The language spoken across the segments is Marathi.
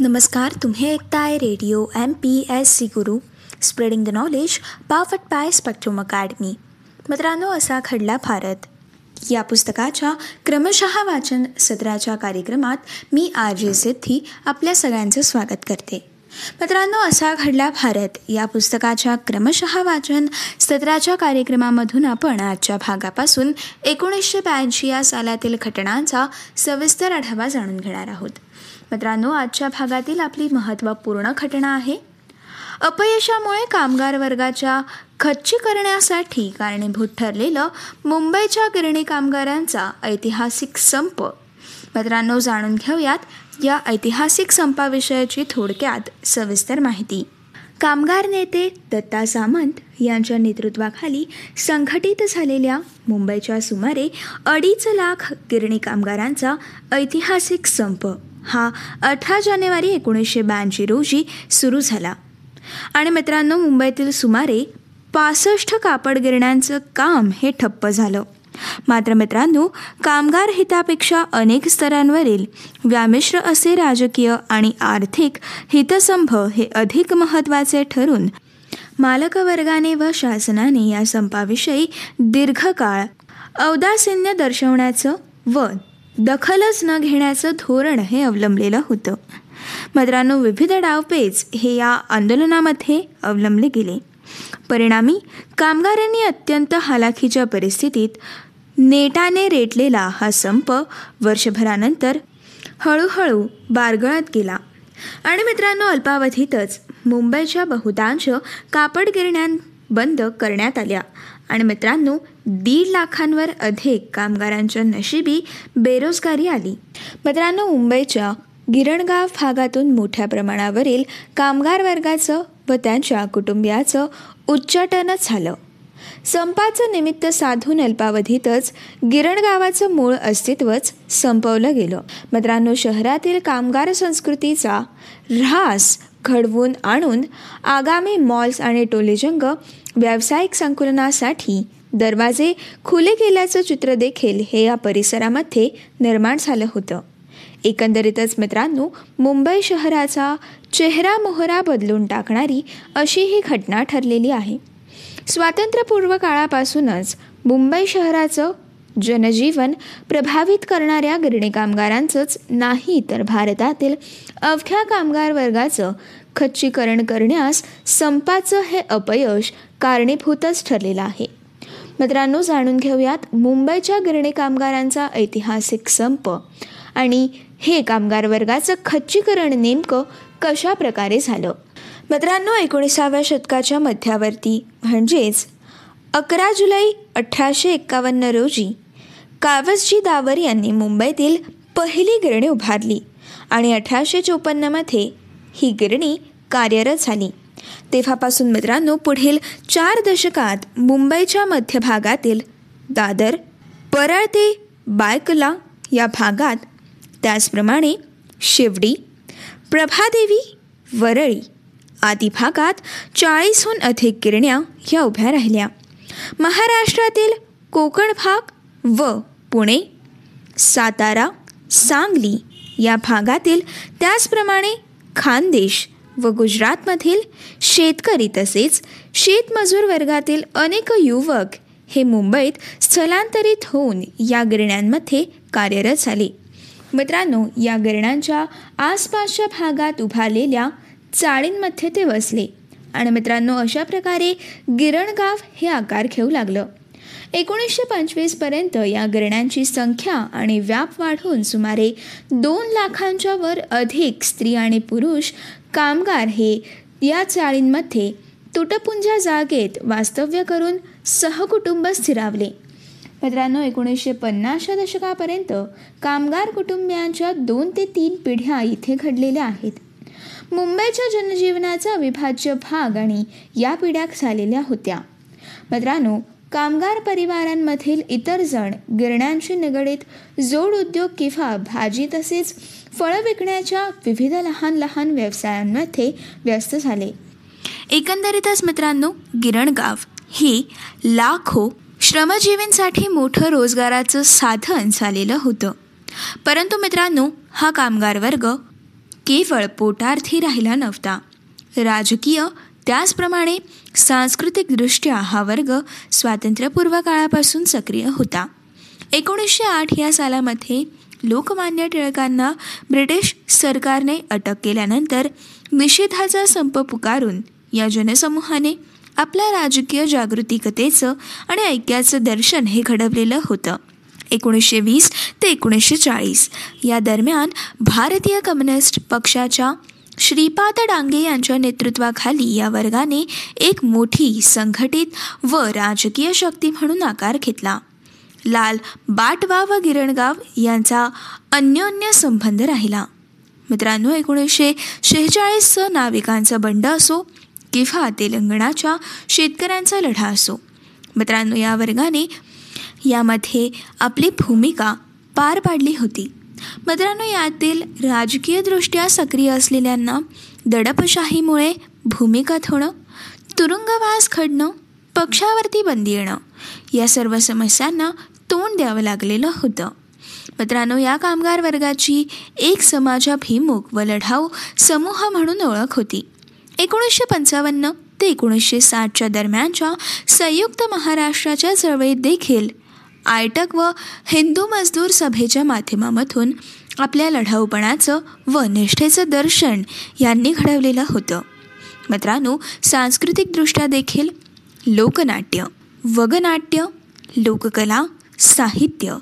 नमस्कार तुम्ही ऐकताय radio M P S C Guru. Spreading the knowledge powered by spectrum academy मित्रांनो असा खडला भारत. या पुस्तकाच्या क्रमशः वाचन सत्राच्या कार्यक्रमात मी आर जे सिद्धी आपल्या सगळ्यांचं स्वागत करते. मित्रांनो असा घडला भारत. या पुस्तकाच्या क्रमशः वाचन सत्राच्या कार्यक्रमामधून आपण आजच्या भागापासून एकोणीसशे ब्याऐंशी या सालातील घटनांचा सविस्तर आढावा जाणून घेणार आहोत. मित्रांनो आजच्या भागातील आपली महत्त्वपूर्ण घटना आहे. अपयशामुळे कामगार वर्गाच्या खच्ची करण्यासाठी कारणीभूत ठरलेलं मुंबईच्या गिरणी कामगारांचा ऐतिहासिक संप. मित्रांनो जाणून घेऊयात या ऐतिहासिक संपाविषयाची थोडक्यात सविस्तर माहिती. कामगार नेते दत्ता सामंत यांच्या नेतृत्वाखाली संघटित झालेल्या मुंबईच्या सुमारे अडीच लाख गिरणी कामगारांचा ऐतिहासिक संप. हा अठरा जानेवारी एकोणीसशे ब्याऐंशी रोजी सुरू झाला. आणि मित्रांनो मुंबईतील सुमारे पासष्ट कापड गिरण्यांचं काम हे ठप्प झालं. मात्र मित्रांनो कामगार हितापेक्षा अनेक स्तरांवरील व्यामिश्र असे राजकीय आणि आर्थिक हितसंभ हे अधिक महत्त्वाचे ठरून मालकवर्गाने व शासनाने या संपाविषयी दीर्घकाळ औदासीन्य दर्शवण्याचं व दखलच न घेण्याचं धोरण हे अवलंबलेलं होतं. मित्रांनो विविध डावपेच हे या आंदोलनामध्ये अवलंबले गेले. परिणामी कामगारांनी अत्यंत हालाखीच्या परिस्थितीत नेटाने रेटलेला हा संप वर्षभरानंतर हळूहळू बारगळत गेला. आणि मित्रांनो अल्पावधीतच मुंबईच्या बहुतांश कापड गिरण्या बंद करण्यात आल्या. आणि मित्रांनो दीड लाखांवर अधिक कामगारांच्या नशिबी बेरोजगारी आली. मित्रांनो मुंबईच्या गिरणगाव भागातून मोठ्या प्रमाणावरील कामगार वर्गाचं व त्यांच्या कुटुंबियाचं उच्चाटनच झालं. संपाचं निमित्त साधून अल्पावधीतच गिरणगावाचं मूळ अस्तित्वच संपवलं गेलं. मित्रांनो शहरातील कामगार संस्कृतीचा ऱ्हास घडवून आणून आगामी मॉल्स आणि टोलेजंग व्यावसायिक संकुलनासाठी दरवाजे खुले केल्याचं चित्र देखील हे या परिसरामध्ये निर्माण झालं होतं. एकंदरीतच मित्रांनो मुंबई शहराचा चेहरा मोहरा बदलून टाकणारी अशी ही घटना ठरलेली आहे. स्वातंत्र्यपूर्व काळापासूनच मुंबई शहराचं जनजीवन प्रभावित करणाऱ्या गिरणी कामगारांचंच नाही तर भारतातील अवघ्या कामगार वर्गाचं खच्चीकरण करण्यास संपाचं हे अपयश कारणीभूतच ठरलेलं आहे. मित्रांनो जाणून घेऊयात मुंबईच्या गिरणी कामगारांचा ऐतिहासिक संप आणि हे कामगार वर्गाचं खच्चीकरण नेमकं कशा प्रकारे झालं? मित्रांनो एकोणीसाव्या शतकाच्या मध्यावर्ती म्हणजेच अकरा जुलै अठराशे एक्कावन्न रोजी कावसजी दावर यांनी मुंबईतील पहिली गिरणी उभारली आणि अठराशे चोपन्नमध्ये ही गिरणी कार्यरत झाली. तेव्हापासून मित्रांनो पुढील चार दशकात मुंबईच्या मध्यभागातील दादर परळ ते बायकला या भागात त्याचप्रमाणे शिवडी प्रभादेवी वरळी आदी भागात चाळीसहून अधिक गिरण्या ह्या उभ्या राहिल्या. महाराष्ट्रातील कोकण भाग व पुणे सातारा सांगली या भागातील त्याचप्रमाणे खानदेश व गुजरातमधील शेतकरी तसेच शेतमजूर वर्गातील अनेक युवक हे मुंबईत स्थलांतरित होऊन या गिरण्यांमध्ये कार्यरत झाले. मित्रांनो या गिरण्यांच्या आसपासच्या भागात उभारलेल्या चाळींमध्ये ते वसले. आणि मित्रांनो अशा प्रकारे गिरणगाव हे आकार घेऊ लागलं. एकोणीसशे पंचवीसपर्यंत या गिरण्यांची संख्या आणि व्याप वाढून सुमारे दोन लाखांच्या वर अधिक स्त्री आणि पुरुष कामगार हे या चाळींमध्ये तुटपुंज्या जागेत वास्तव्य करून सहकुटुंब स्थिरावले. मित्रांनो एकोणीसशे पन्नासच्या दशकापर्यंत कामगार कुटुंबियांच्या दोन ते तीन पिढ्या इथे घडलेल्या आहेत. मुंबईच्या जनजीवनाचा अविभाज्य भाग आणि या पिढ्या झालेल्या होत्या. मित्रांनो कामगार परिवारांमधील इतर जण गिरण्यांशी निगडीत जोड उद्योग किंवा भाजी तसेच फळं विकण्याच्या विविध लहान लहान व्यवसायांमध्ये व्यस्त झाले. एकंदरीतच मित्रांनो गिरणगाव ही लाखो श्रमजीवींसाठी मोठं रोजगाराचं साधन झालेलं होतं. परंतु मित्रांनो हा कामगार वर्ग केवळ पोटार्थी राहिला नव्हता. राजकीय त्याचप्रमाणे सांस्कृतिकदृष्ट्या हा वर्ग स्वातंत्र्यपूर्व काळापासून सक्रिय होता. एकोणीसशे आठ या सालामध्ये लोकमान्य टिळकांना ब्रिटिश सरकारने अटक केल्यानंतर निषेधाचा संप पुकारून या जनसमूहाने आपल्या राजकीय जागृतिकतेचं आणि ऐक्याचं दर्शन हे घडवलेलं होतं. एकोणीसशे वीस ते एकोणीसशे चाळीस या दरम्यान भारतीय कम्युनिस्ट पक्षाच्या श्रीपाद डांगे यांच्या नेतृत्वाखाली या वर्गाने एक मोठी संघटित व राजकीय शक्ती म्हणून आकार घेतला. लाल बाटवा व गिरणगाव यांचा अन्योन्य संबंध राहिला. मित्रांनो एकोणीसशे शेहेचाळीसचं नाविकांचा बंड असो किंवा तेलंगणाच्या शेतकऱ्यांचा लढा असो. मित्रांनो या वर्गाने यामध्ये आपली भूमिका पार पाडली होती. मित्रांनो यातील राजकीयदृष्ट्या सक्रिय असलेल्यांना दडपशाहीमुळे भूमिगत होणं तुरुंगवास खडणं पक्षावरती बंदी येणं या सर्व समस्यांना तोंड द्यावं लागलेलं होतं. मित्रांनो या कामगार वर्गाची एक समाजाभिमुख व लढाऊ समूह म्हणून ओळख होती. एकोणीसशे पंचावन्न ते एकोणीसशे साठच्या दरम्यानच्या संयुक्त महाराष्ट्राच्या चळवळीत देखील आयटक व हिंदू मजदूर सभेच्या माध्यमामधून आपल्या लढाऊपणाचं व निष्ठेचं दर्शन यांनी घडवलेलं होतं. मित्रांनो सांस्कृतिकदृष्ट्या देखील लोकनाट्य वगनाट्य लोककला साहित्य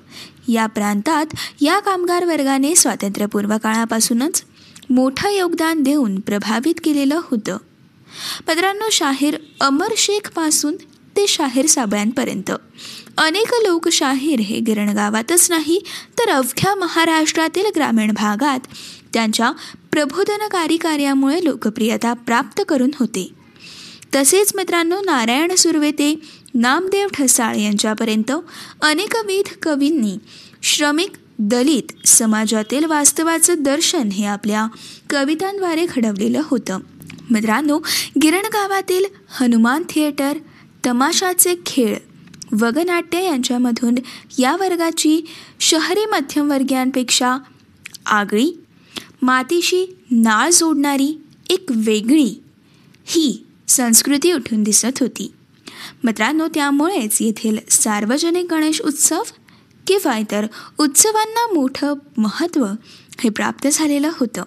या प्रांतात या कामगार वर्गाने स्वातंत्र्यपूर्व काळापासूनच मोठं योगदान देऊन प्रभावित केलेलं होतं. मित्रांनो शाहीर अमर शेखपासून ते शाहीर साबळ्यांपर्यंत अनेक लोकशाहीर हे गिरणगावातच नाही तर अवघ्या महाराष्ट्रातील ग्रामीण भागात त्यांच्या प्रबोधनकारी कार्यामुळे लोकप्रियता प्राप्त करून होते. तसेच मित्रांनो नारायण सुरवेते नामदेव ठसाळ यांच्यापर्यंत अनेकविध कवींनी श्रमिक दलित समाजातील वास्तवाचं दर्शन हे आपल्या कवितांद्वारे घडवलेलं होतं. मित्रांनो गिरण गावातील हनुमान थिएटर तमाशाचे खेळ वगनाट्य यांच्यामधून या वर्गाची शहरी मध्यमवर्गीयांपेक्षा आगळी मातीशी नाळ जोडणारी एक वेगळी ही संस्कृती उठून दिसत होती. मित्रांनो त्यामुळेच येथील सार्वजनिक गणेश उत्सव किंवा इतर उत्सवांना मोठं महत्त्व हे प्राप्त झालेलं होतं.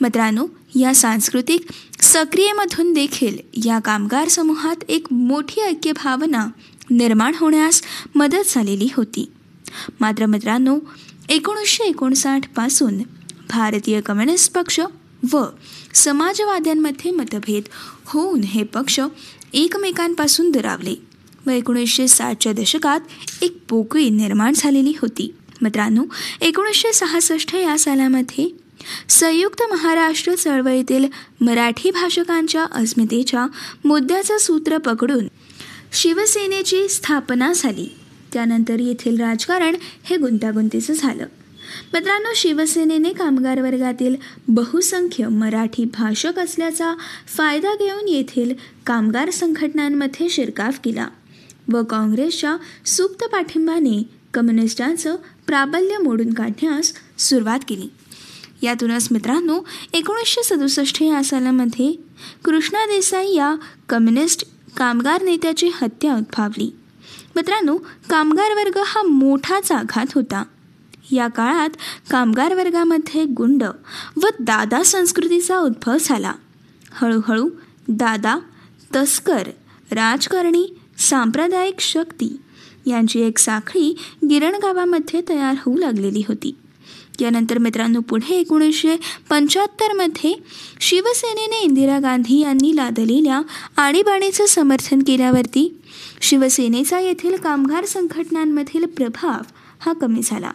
मित्रांनो या सांस्कृतिक सक्रियेमधून देखील या कामगार समूहात एक मोठी ऐक्यभावना निर्माण होण्यास मदत झालेली होती. मात्र मित्रांनो एकोणीसशे एकोणसाठपासून भारतीय कम्युनिस्ट पक्ष व समाजवाद्यांमध्ये मतभेद होऊन हे पक्ष एकमेकांपासून दुरावले व एकोणीसशे साठच्या दशकात एक पोकळी निर्माण झालेली होती. मित्रांनो एकोणीसशे सहासष्ट या सालामध्ये संयुक्त महाराष्ट्र चळवळीतील मराठी भाषकांच्या अस्मितेच्या मुद्द्याचं सूत्र पकडून शिवसेनेची स्थापना झाली. त्यानंतर येथील राजकारण हे गुंतागुंतीचं झालं. मित्रांनो शिवसेनेने कामगार वर्गातील बहुसंख्य मराठी भाषक असल्याचा फायदा घेऊन येथील कामगार संघटनांमध्ये शिरकाव केला व काँग्रेसच्या सुप्त पाठिंबाने कम्युनिस्टांचं प्राबल्य मोडून काढण्यास सुरुवात केली. यातूनच मित्रांनो एकोणीसशे सदुसष्ट या सालामध्ये कृष्णा देसाई या कम्युनिस्ट कामगार नेत्याची हत्या उद्भावली. मित्रांनो कामगार वर्ग हा मोठाच आघात होता. या काळात कामगार वर्गामध्ये गुंड व दादा संस्कृतीचा उद्भव झाला. हळूहळू दादा तस्कर राजकारणी सांप्रदायिक शक्ती यांची एक साखळी गिरण गावामध्ये तयार होऊ लागलेली होती. यानंतर मित्रांनो पुढे एकोणीसशे पंच्याहत्तरमध्ये शिवसेनेने इंदिरा गांधी यांनी लादलेल्या आणीबाणीचं समर्थन केल्यावरती शिवसेनेचा येथील कामगार संघटनांमधील प्रभाव हा कमी झाला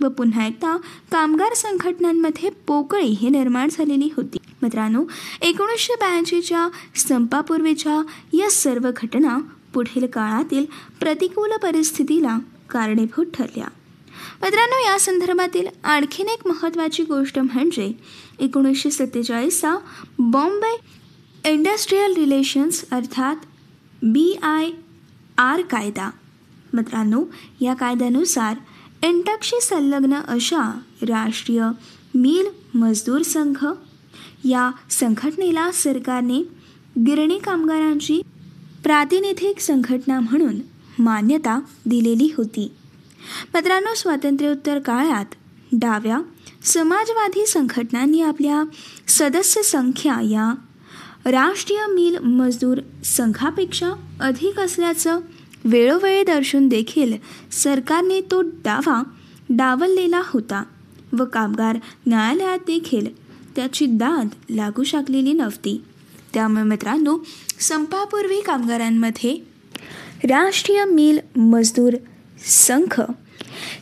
व पुन्हा एकदा कामगार संघटनांमध्ये पोकळी हे निर्माण झालेली होती. मित्रांनो एकोणीसशे ब्याऐंशीच्या संपापूर्वीच्या या सर्व घटना पुढील काळातील प्रतिकूल परिस्थितीला कारणीभूत ठरल्या. मित्रांनो या संदर्भातील आणखीन एक महत्त्वाची गोष्ट म्हणजे एकोणीसशे सत्तेचाळीसचा बॉम्बे इंडस्ट्रीयल रिलेशन्स अर्थात बी आय आर कायदा. मित्रांनो या कायद्यानुसार इंटकशी संलग्न अशा राष्ट्रीय मिल मजदूर संघ या संघटनेला सरकारने गिरणी कामगारांची प्रातिनिधिक संघटना म्हणून मान्यता दिलेली होती. मित्रांनो स्वातंत्र्योत्तर काळात डाव्या समाजवादी संघटनांनी आपल्या सदस्य संख्या या राष्ट्रीय मिल मजदूर संघापेक्षा अधिक असल्याचं वेळोवेळी दर्शून देखील सरकारने तो दावा डावललेला होता व कामगार न्यायालयात देखील त्याची दाद लागू शकलेली नव्हती. त्यामुळे मित्रांनो संपापूर्वी कामगारांमध्ये राष्ट्रीय मिल मजदूर संख.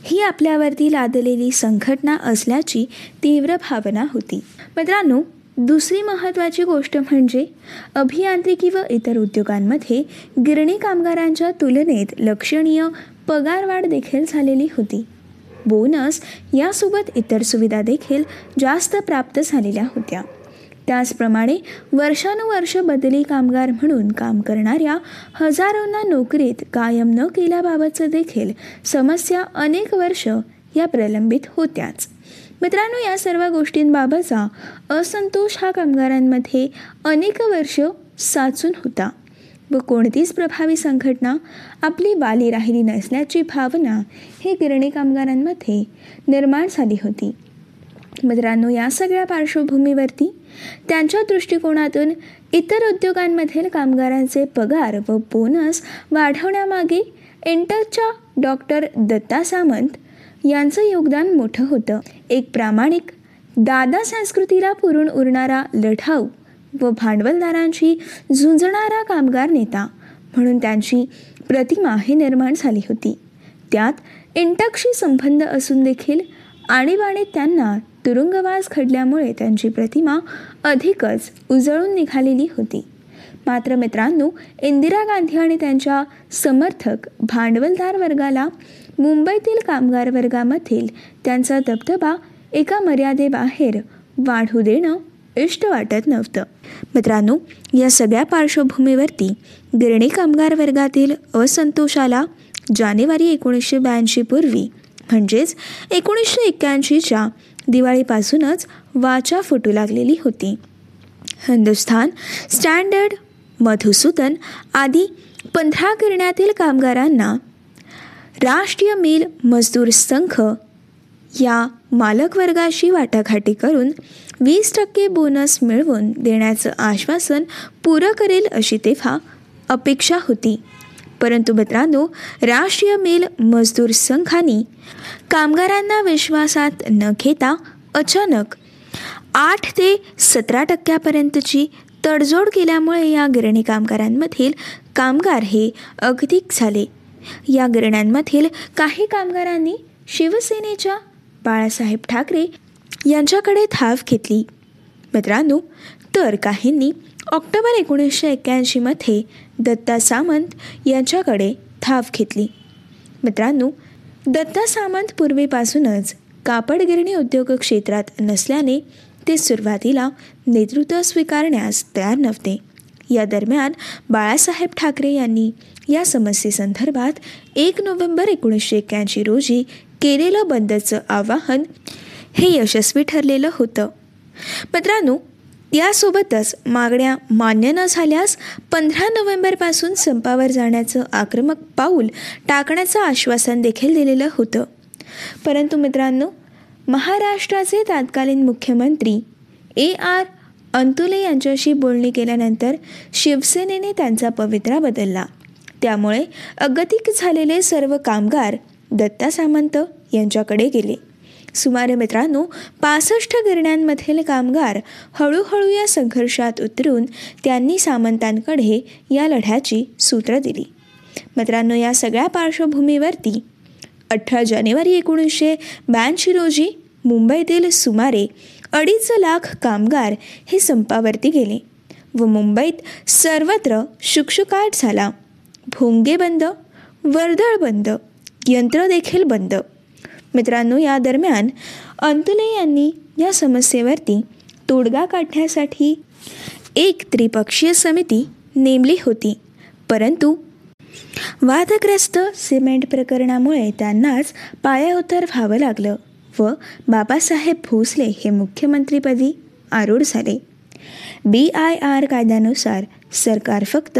ही आपल्यावरती लादलेली संघटना असल्याची तीव्र भावना होती. मित्रांनो दुसरी महत्त्वाची गोष्ट म्हणजे अभियांत्रिकी व इतर उद्योगांमध्ये गिरणी कामगारांच्या तुलनेत लक्षणीय पगारवाढ देखील झालेली होती. बोनस यासोबत इतर सुविधा देखील जास्त प्राप्त झालेल्या होत्या. त्याचप्रमाणे वर्षानुवर्ष बदली कामगार म्हणून काम करणाऱ्या हजारोंना नोकरीत कायम न केल्याबाबतचं देखील समस्या अनेक वर्ष या प्रलंबित होत्याच. मित्रांनो या सर्व गोष्टींबाबतचा असंतोष हा कामगारांमध्ये अनेक वर्ष साचून होता. व कोणतीच प्रभावी संघटना आपली वाली राहिली नसल्याची भावना ही गिरणी कामगारांमध्ये निर्माण झाली होती. मित्रांनो या सगळ्या पार्श्वभूमीवरती त्यांच्या दृष्टिकोनातून इतर उद्योगांमधील कामगारांचे पगार व बोनस वाढवण्यामागे इंटरच्या डॉक्टर दत्ता सामंत यांचं योगदान मोठं होतं. एक प्रामाणिक दादा संस्कृतीला पुरून उरणारा लढाऊ व भांडवलदारांशी झुंजणारा कामगार नेता म्हणून त्यांची प्रतिमा ही निर्माण झाली होती. त्यात इंटकशी संबंध असून देखील आणीबाणीत त्यांना तुरुंगवास घडल्यामुळे त्यांची प्रतिमा अधिकच उजळून निघालेली होती. मात्र मित्रांनो इंदिरा गांधी आणि त्यांच्या समर्थक भांडवलदार वर्गाला मुंबईतील कामगार वर्गामधील त्यांचा दबदबा एका मर्यादेबाहेर वाढू देणं इष्ट वाटत नव्हतं. मित्रांनो या सगळ्या पार्श्वभूमीवरती गिरणी कामगार वर्गातील असंतोषाला जानेवारी एकोणीसशे ब्याऐंशी पूर्वी म्हणजेच एकोणीसशे एक्क्याऐंशीच्या दिवाळीपासूनच वाचा फुटू लागलेली होती. हिंदुस्थान स्टँडर्ड मधुसूदन आदी पंधरा गिरण्यातील कामगारांना राष्ट्रीय मिल मजदूर संघ या मालकवर्गाशी वाटाघाटी करून वीस टक्के बोनस मिळवून देण्याचं आश्वासन पुरं करेल अशी तेव्हा अपेक्षा होती. परंतु मित्रांनो राष्ट्रीय मिल मजदूर संघाने कामगारांना विश्वासात न घेता अचानक आठ ते सतरा टक्क्यापर्यंतची तडजोड केल्यामुळे या गिरणी कामगारांमधील कामगार हे अगदीक झाले. या गिरण्यांमधील काही कामगारांनी शिवसेनेच्या बाळासाहेब ठाकरे यांच्याकडे धाव घेतली. मित्रांनो तर काहींनी ऑक्टोबर एकोणीसशे एक्क्याऐंशीमध्ये दत्ता सामंत यांच्याकडे धाव घेतली. मित्रांनो दत्ता सामंत पूर्वीपासूनच कापड गिरणी उद्योग क्षेत्रात नसल्याने ते सुरुवातीला नेतृत्व स्वीकारण्यास तयार नव्हते. या दरम्यान बाळासाहेब ठाकरे यांनी या समस्येसंदर्भात एक नोव्हेंबर एकोणीसशे एक्क्याऐंशी रोजी केलेलं बंदचं आवाहन हे यशस्वी ठरलेलं होतं. मित्रांनो यासोबतच मागण्या मान्य न झाल्यास पंधरा नोव्हेंबरपासून संपावर जाण्याचं आक्रमक पाऊल टाकण्याचं आश्वासन देखील दिलेलं होतं. परंतु मित्रांनो महाराष्ट्राचे तत्कालीन मुख्यमंत्री ए आर अंतुले यांच्याशी बोलणी केल्यानंतर शिवसेनेने त्यांचा पवित्रा बदलला. त्यामुळे अगतिक झालेले सर्व कामगार दत्ता सामंत यांच्याकडे गेले. सुमारे मित्रांनो पासष्ट गिरण्यांमधील कामगार हळूहळू या संघर्षात उतरून त्यांनी सामंतांकडे या लढ्याची सूत्र दिली. मित्रांनो या सगळ्या पार्श्वभूमीवरती अठरा जानेवारी एकोणीसशे ब्याऐंशी रोजी मुंबईतील सुमारे अडीच लाख कामगार हे संपावरती गेले व मुंबईत सर्वत्र शुकशुकाट झाला. भोंगे बंद वर्दळ बंद यंत्र देखील बंद मित्रांनो या दरम्यान अंतुले यांनी या समस्येवरती तोडगा काढण्यासाठी एक त्रिपक्षीय समिती नेमली होती. परंतु वादग्रस्त सिमेंट प्रकरणामुळे त्यांनाच पायाउतर व्हावं लागलं व बाबासाहेब भोसले हे मुख्यमंत्रीपदी आरूढ झाले. बी आय आर कायद्यानुसार सरकार फक्त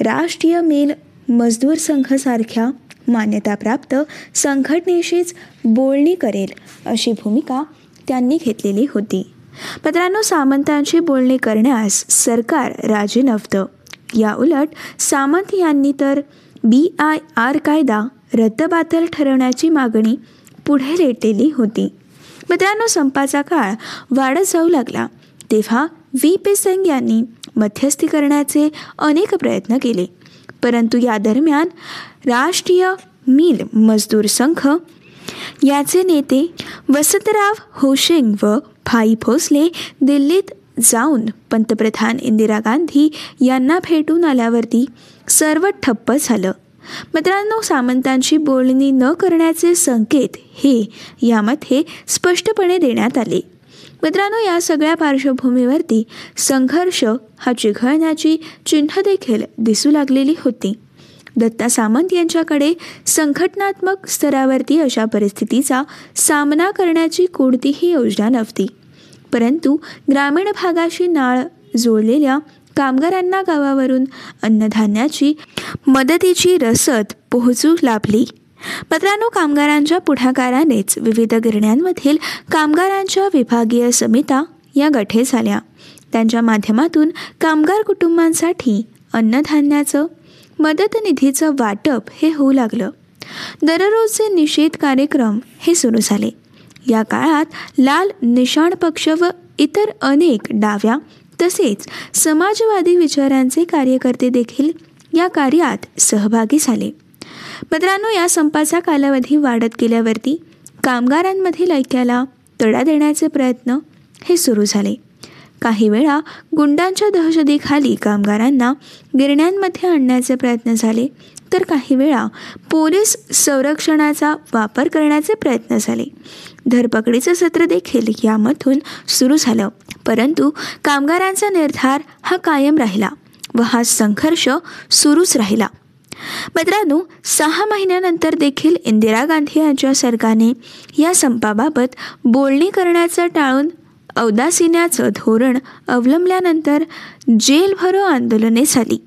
राष्ट्रीय मेल मजदूर संघासारख्या मान्यताप्राप्त संघटनेशीच बोलणी करेल अशी भूमिका त्यांनी घेतलेली होती. मित्रांनो सामंतांशी बोलणी करण्यास सरकार राजी नव्हतं. या उलट सामंत यांनी तर बी आय आर कायदा रद्दबातल ठरवण्याची मागणी पुढे लेटलेली होती. मित्रांनो संपाचा काळ वाढत जाऊ लागला. तेव्हा व्ही पी सिंग यांनी मध्यस्थी करण्याचे अनेक प्रयत्न केले. परंतु या दरम्यान राष्ट्रीय मिल मजदूर संघ याचे नेते वसंतराव होशिंग व भाई भोसले दिल्लीत जाऊन पंतप्रधान इंदिरा गांधी यांना भेटून आल्यावरती सर्व ठप्प झालं. मित्रांनो सामंतांची बोलणी न करण्याचे संकेत हे यामध्ये स्पष्टपणे देण्यात आले. मित्रांनो या सगळ्या पार्श्वभूमीवरती संघर्ष हा चिघळण्याची चिन्ह देखील दिसू लागलेली होती. दत्ता सामंत यांच्याकडे संघटनात्मक स्तरावरती अशा परिस्थितीचा सामना करण्याची कोणतीही योजना नव्हती. परंतु ग्रामीण भागाशी नाळ जोडलेल्या कामगारांना गावावरून अन्नधान्याची मदतीची रसद पोहोचू लाभली. मित्रांनो कामगारांच्या पुढाकारानेच विविध गिरण्यांमधील कामगारांच्या विभागीय समिता या गठे झाल्या. त्यांच्या माध्यमातून कामगार कुटुंबांसाठी अन्नधान्याचं मदत निधीचं वाटप हे होऊ लागलं. दररोजचे निषेध कार्यक्रम हे सुरू झाले. या काळात लाल निशाण पक्ष व इतर अनेक डाव्या तसेच समाजवादी विचारांचे कार्यकर्ते देखील या कार्यात सहभागी झाले. मित्रांनो या संपाचा कालावधी वाढत गेल्यावरती कामगारांमधील ऐक्याला तडा देण्याचे प्रयत्न हे सुरू झाले. काही वेळा गुंडांच्या दहशतीखाली कामगारांना गिरण्यांमध्ये आणण्याचे प्रयत्न झाले तर काही वेळा पोलीस संरक्षणाचा वापर करण्याचे प्रयत्न झाले. धरपकडीचं सत्र देखील यामधून सुरू झालं परंतु कामगारांचा निर्धार हा कायम राहिला व हा संघर्ष सुरूच राहिला. मित्रांनो सहा महिन्यानंतर देखील इंदिरा गांधी यांच्या सरकारने या संपाबाबत बोलणी करण्याचं टाळून औदासिन्याचं धोरण अवलंबल्यानंतर जेलभरो आंदोलने झाली.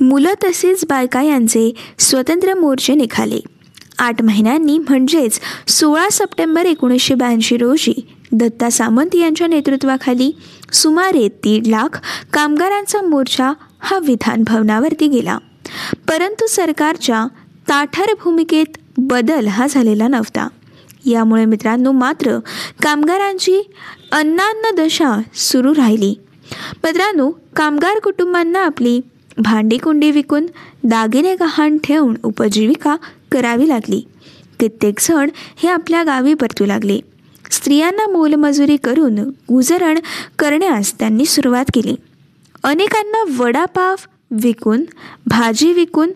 मुलं तसेच बायका यांचे स्वतंत्र मोर्चे निघाले. आठ महिन्यांनी म्हणजेच सोळा सप्टेंबर एकोणीसशे ब्याऐंशी रोजी दत्ता सामंत यांच्या नेतृत्वाखाली सुमारे दीड लाख कामगारांचा मोर्चा हा विधान भवनावरती गेला. परंतु सरकारच्या ताठार भूमिकेत बदल हा झालेला नव्हता. यामुळे मित्रांनो मात्र कामगारांची अन्नान्न दशा सुरू राहिली. मित्रांनो कामगार कुटुंबांना आपली भांडीकुंडी विकून दागिने गहाण ठेवून उपजीविका करावी लागली. कित्येक जण हे आपल्या गावी परतू लागले. स्त्रियांना मोलमजुरी करून गुजरण करण्यास त्यांनी सुरुवात केली. अनेकांना वडापाव विकून भाजी विकून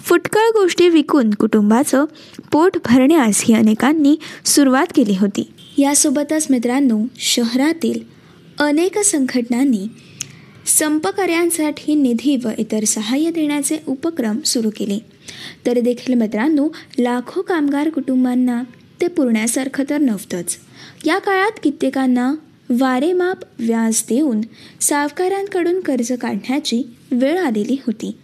फुटकळ गोष्टी विकून कुटुंबाचं पोट भरण्यास ही अनेकांनी सुरुवात केली होती. यासोबतच मित्रांनो शहरातील अनेक संघटनांनी संपकऱ्यांसाठी निधी व इतर सहाय्य देण्याचे उपक्रम सुरू केले. तरी देखील मित्रांनो लाखो कामगार कुटुंबांना ते पुरण्यासारखं तर नव्हतंच. या काळात कित्येकांना वारेमाप व्याज देऊन सावकारांकडून कर्ज काढण्याची वेळ आलेली होती.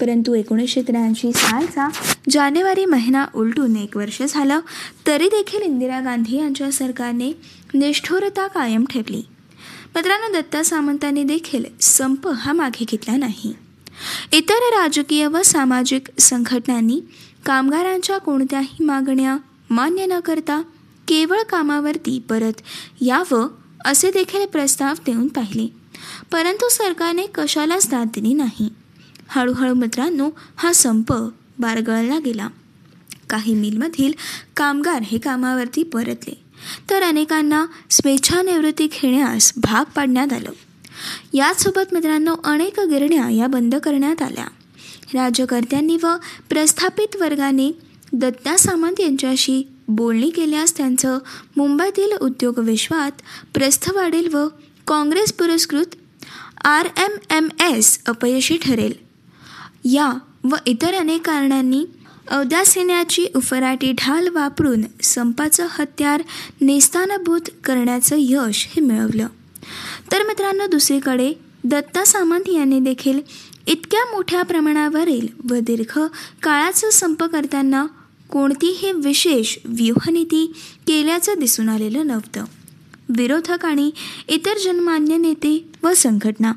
परंतु एकोणीसशे त्र्याऐंशी सालचा जानेवारी महिना उलटून एक वर्ष झालं तरी देखील इंदिरा गांधी यांच्या सरकारने निष्ठुरता कायम ठेवली. मित्रांनो दत्ता सामंतांनी देखील संप हा मागे घेतला नाही. इतर राजकीय व सामाजिक संघटनांनी कामगारांच्या कोणत्याही मागण्या मान्य न करता केवळ कामावरती परत यावं असे देखील प्रस्ताव देऊन पाहिले. परंतु सरकारने कशालाच दाद दिली नाही. हळूहळू मित्रांनो हा संप बारगळला गेला. काही मिलमधील कामगार हे कामावरती परतले. तर अनेकांना स्वेच्छानिवृत्ती घेण्यास भाग पाडण्यात आलं. याचसोबत मित्रांनो अनेक गिरण्या या बंद करण्यात आल्या. राज्यकर्त्यांनी व प्रस्थापित वर्गाने दत्ता सामंत यांच्याशी बोलणी केल्यास त्यांचं मुंबईतील उद्योग विश्वात प्रस्थ वाढेल व काँग्रेस पुरस्कृत आर एम एम एस अपयशी ठरेल. या व इतर अनेक कारणांनी औदासिन्याची उफराटी ढाल वापरून संपाचं हत्यार नेस्तानाभूत करण्याचं यश हे मिळवलं. तर मित्रांनो दुसरीकडे दत्ता सामंत यांनी देखील इतक्या मोठ्या प्रमाणावरील व दीर्घ काळाचा संप करताना कोणतीही विशेष व्यूहनीती केल्याचं दिसून आलेलं नव्हतं. विरोधक आणि इतर जनमान्य नेते व संघटना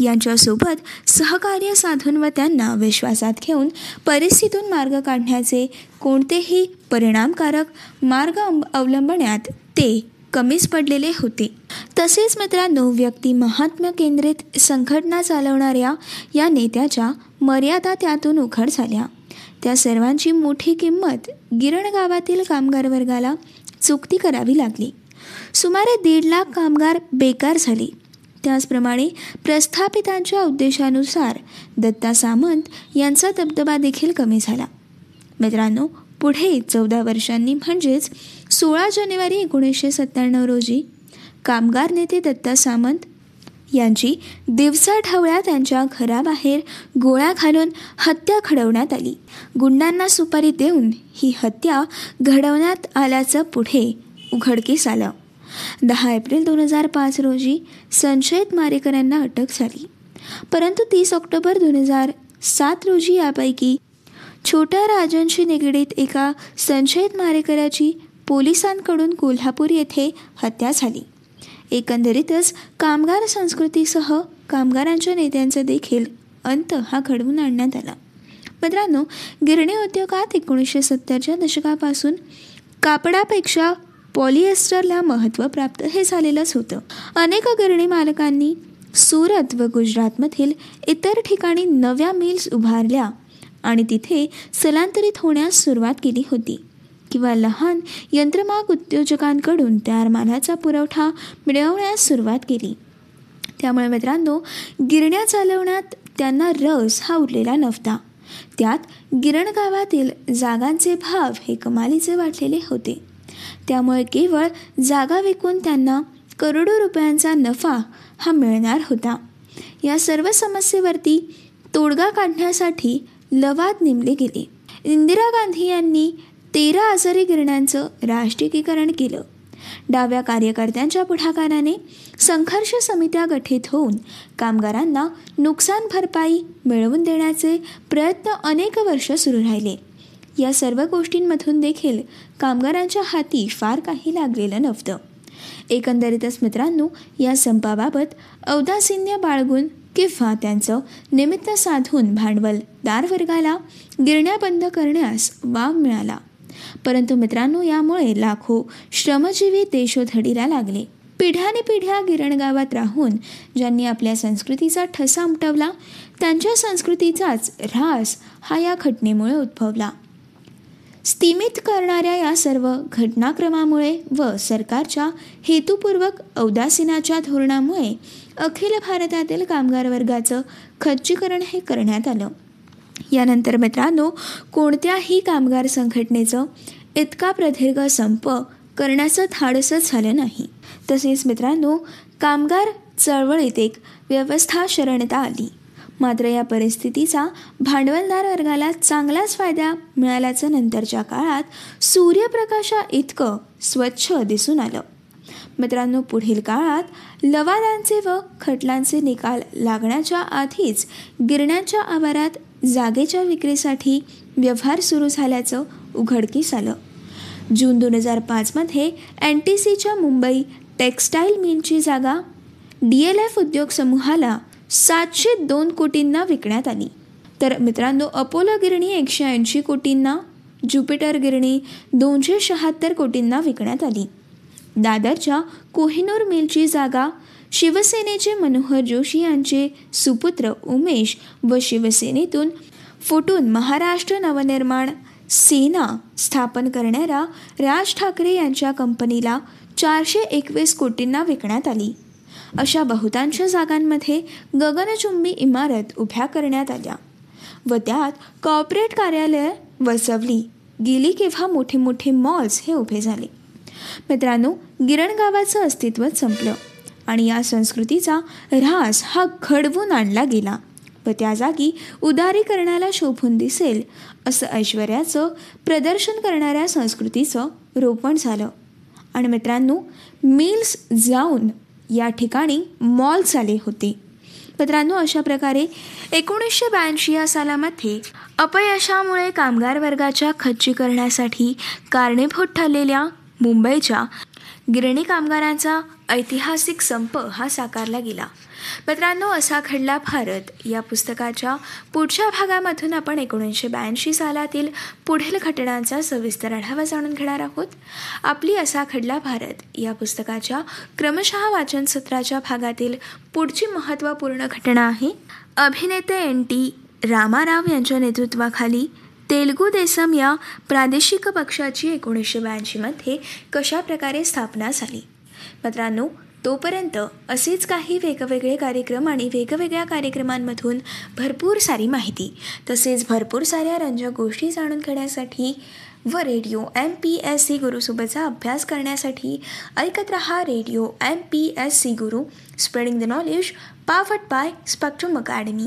यांच्यासोबत सहकार्य साधून व त्यांना विश्वासात घेऊन परिस्थितीतून मार्ग काढण्याचे कोणतेही परिणामकारक मार्ग अवलंबण्यात ते कमीच पडलेले होते. तसेच मित्रांनो व्यक्ती महात्म्य केंद्रित संघटना चालवणाऱ्या या नेत्याच्या मर्यादा त्यातून उघड झाल्या. त्या सर्वांची मोठी किंमत गिरण गावातील कामगार वर्गाला चुकती करावी लागली. सुमारे दीड लाख कामगार बेकार झाले. त्याचप्रमाणे प्रस्थापितांच्या उद्देशानुसार दत्ता सामंत यांचा दबदबा देखील कमी झाला. मित्रांनो पुढे चौदा वर्षांनी म्हणजेच सोळा जानेवारी एकोणीसशे सत्त्याण्णव रोजी कामगार नेते दत्ता सामंत यांची दिवसा ढवळ्या त्यांच्या घराबाहेर गोळ्या घालून हत्या घडवण्यात आली. गुंडांना सुपारी देऊन ही हत्या घडवण्यात आल्याचं पुढे उघडकीस आलं. दहा एप्रिल दोन हजार पाच रोजी संशयित मारेकरांना अटक झाली. परंतु तीस ऑक्टोबर दोन हजार सात रोजी यापैकी छोट्या राजांशी निगडीत एका संशयित मारेकराची पोलिसांकडून कोल्हापूर येथे हत्या झाली. एकंदरीतच कामगार संस्कृतीसह कामगारांच्या नेत्यांचा देखील अंत हा घडवून आणण्यात आला. मित्रांनो गिरणी उद्योगात एकोणीसशे सत्तरच्या दशकापासून कापडापेक्षा पॉलिएस्टरला महत्त्व प्राप्त हे झालेलंच होतं. अनेक गिरणी मालकांनी सुरत व गुजरातमधील इतर ठिकाणी नव्या मिल्स उभारल्या आणि तिथे स्थलांतरित होण्यास सुरुवात केली होती. किंवा लहान यंत्रमाग उद्योजकांकडून तयार मालाचा पुरवठा मिळवण्यास सुरुवात केली. त्यामुळे मित्रांनो गिरण्या चालवण्यात त्यांना रस हा उरलेला नव्हता. त्यात गिरण गावातील जागांचे भाव हे कमालीचे वाटलेले होते. त्यामुळे केवळ जागा विकून त्यांना करोडो रुपयांचा नफा हा मिळणार होता. या सर्व समस्येवरती तोडगा काढण्यासाठी लवाद नेमले गेले. इंदिरा गांधी यांनी तेरा आजारी गिरण्यांचं राष्ट्रीयीकरण केलं. डाव्या कार्यकर्त्यांच्या पुढाकाराने संघर्ष समित्या गठीत होऊन कामगारांना नुकसान भरपाई मिळवून देण्याचे प्रयत्न अनेक वर्ष सुरू राहिले. या सर्व गोष्टींमधून देखील कामगारांच्या हाती फार काही लागलेलं नव्हतं. एकंदरीतच मित्रांनो या संपाबाबत औदासीन्य बाळगून किंवा त्यांचं निमित्त साधून भांडवलदार वर्गाला गिरण्या बंद करण्यास वाव मिळाला. परंतु मित्रांनो यामुळे लाखो श्रमजीवी देशोधडीला लागले. पिढ्याने पिढ्या गिरणगावात राहून ज्यांनी आपल्या संस्कृतीचा ठसा उमटवला त्यांच्या संस्कृतीचाच ऱ्हास हा या घटनेमुळे उद्भवला. स्थिमित करणाऱ्या या सर्व घटनाक्रमामुळे व सरकारच्या हेतुपूर्वक औदासीनाच्या धोरणामुळे अखिल भारतातील कामगार वर्गाचं खच्चीकरण हे करण्यात आलं. यानंतर मित्रांनो कोणत्याही कामगार संघटनेचं इतका प्रदीर्घ संप करण्याचं धाडसच झालं नाही. तसेच मित्रांनो कामगार चळवळीत एक व्यवस्था शरणता आली. मात्र या परिस्थितीचा भांडवलदार वर्गाला चांगलाच फायदा मिळाल्याचं नंतरच्या काळात सूर्यप्रकाशा इतकं स्वच्छ दिसून आलं. मित्रांनो पुढील काळात लवादांचे व खटलांचे निकाल लागण्याच्या आधीच गिरण्याच्या आवारात जागेच्या विक्रीसाठी व्यवहार सुरू झाल्याचं उघडकीस आलं. जून दोन हजार पाचमध्ये एन टी सीच्या मुंबई टेक्स्टाईल मिलची जागा डी एल एफ उद्योग समूहाला सातशे दोन कोटींना विकण्यात आली. तर मित्रांनो अपोलो गिरणी एकशे ऐंशी कोटींना ज्युपिटर गिरणी दोनशे शहात्तर कोटींना विकण्यात आली. दादरच्या कोहिनूर मिलची जागा शिवसेनेचे मनोहर जोशी यांचे सुपुत्र उमेश व शिवसेनेतून फुटून महाराष्ट्र नवनिर्माण सेना स्थापन करणाऱ्या राज ठाकरे यांच्या कंपनीला चारशे एकवीस कोटींना विकण्यात आली. अशा बहुतांश जागांमध्ये गगनचुंबी इमारत उभ्या करण्यात आल्या व त्यात कॉर्पोरेट कार्यालय वसवली. गेली केव्हा मोठे मोठे मॉल्स हे उभे झाले. मित्रांनो गिरण गावाचं अस्तित्व संपलं आणि या संस्कृतीचा ऱ्हास हा घडवून आणला गेला व व त्या जागी उदारीकरणाला शोभून दिसेल असं ऐश्वर्याचं प्रदर्शन करणाऱ्या संस्कृतीचं रोपण झालं. आणि मित्रांनो मिल्स जाऊन या ठिकाणी मॉल झाले होते. मित्रांनो अशा प्रकारे एकोणीसशे ब्याऐंशी या सालामध्ये अपयशामुळे कामगार वर्गाच्या खच्चीकरणासाठी कारणीभूत ठरलेल्या मुंबईच्या गिरणी कामगारांचा ऐतिहासिक संप हा साकारला गेला. मित्रांनो असा घडला भारत. या पुस्तकाच्या पुढच्या भागामधून आपण एकोणीसशे ब्याऐंशी सालातील पुढील घटनांचा सविस्तर आढावा जाणून घेणार आहोत. आपली असा खडला भारत. या पुस्तकाच्या क्रमशः वाचन सत्राच्या भागातील पुढची महत्त्वपूर्ण घटना आहे. अभिनेते एन टी रामाराव यांच्या नेतृत्वाखाली तेलगू देसम या प्रादेशिक पक्षाची एकोणीसशे ब्याऐंशीमध्ये कशाप्रकारे स्थापना झाली? मित्रांनो तोपर्यंत असेच काही वेगवेगळे कार्यक्रम आणि वेगवेगळ्या कार्यक्रमांमधून भरपूर सारी माहिती तसेच भरपूर साऱ्या रंजक गोष्टी जाणून घेण्यासाठी व radio M P S C गुरुसोबतचा अभ्यास करण्यासाठी ऐकत रहा radio M P S C Guru spreading the knowledge powered by spectrum academy.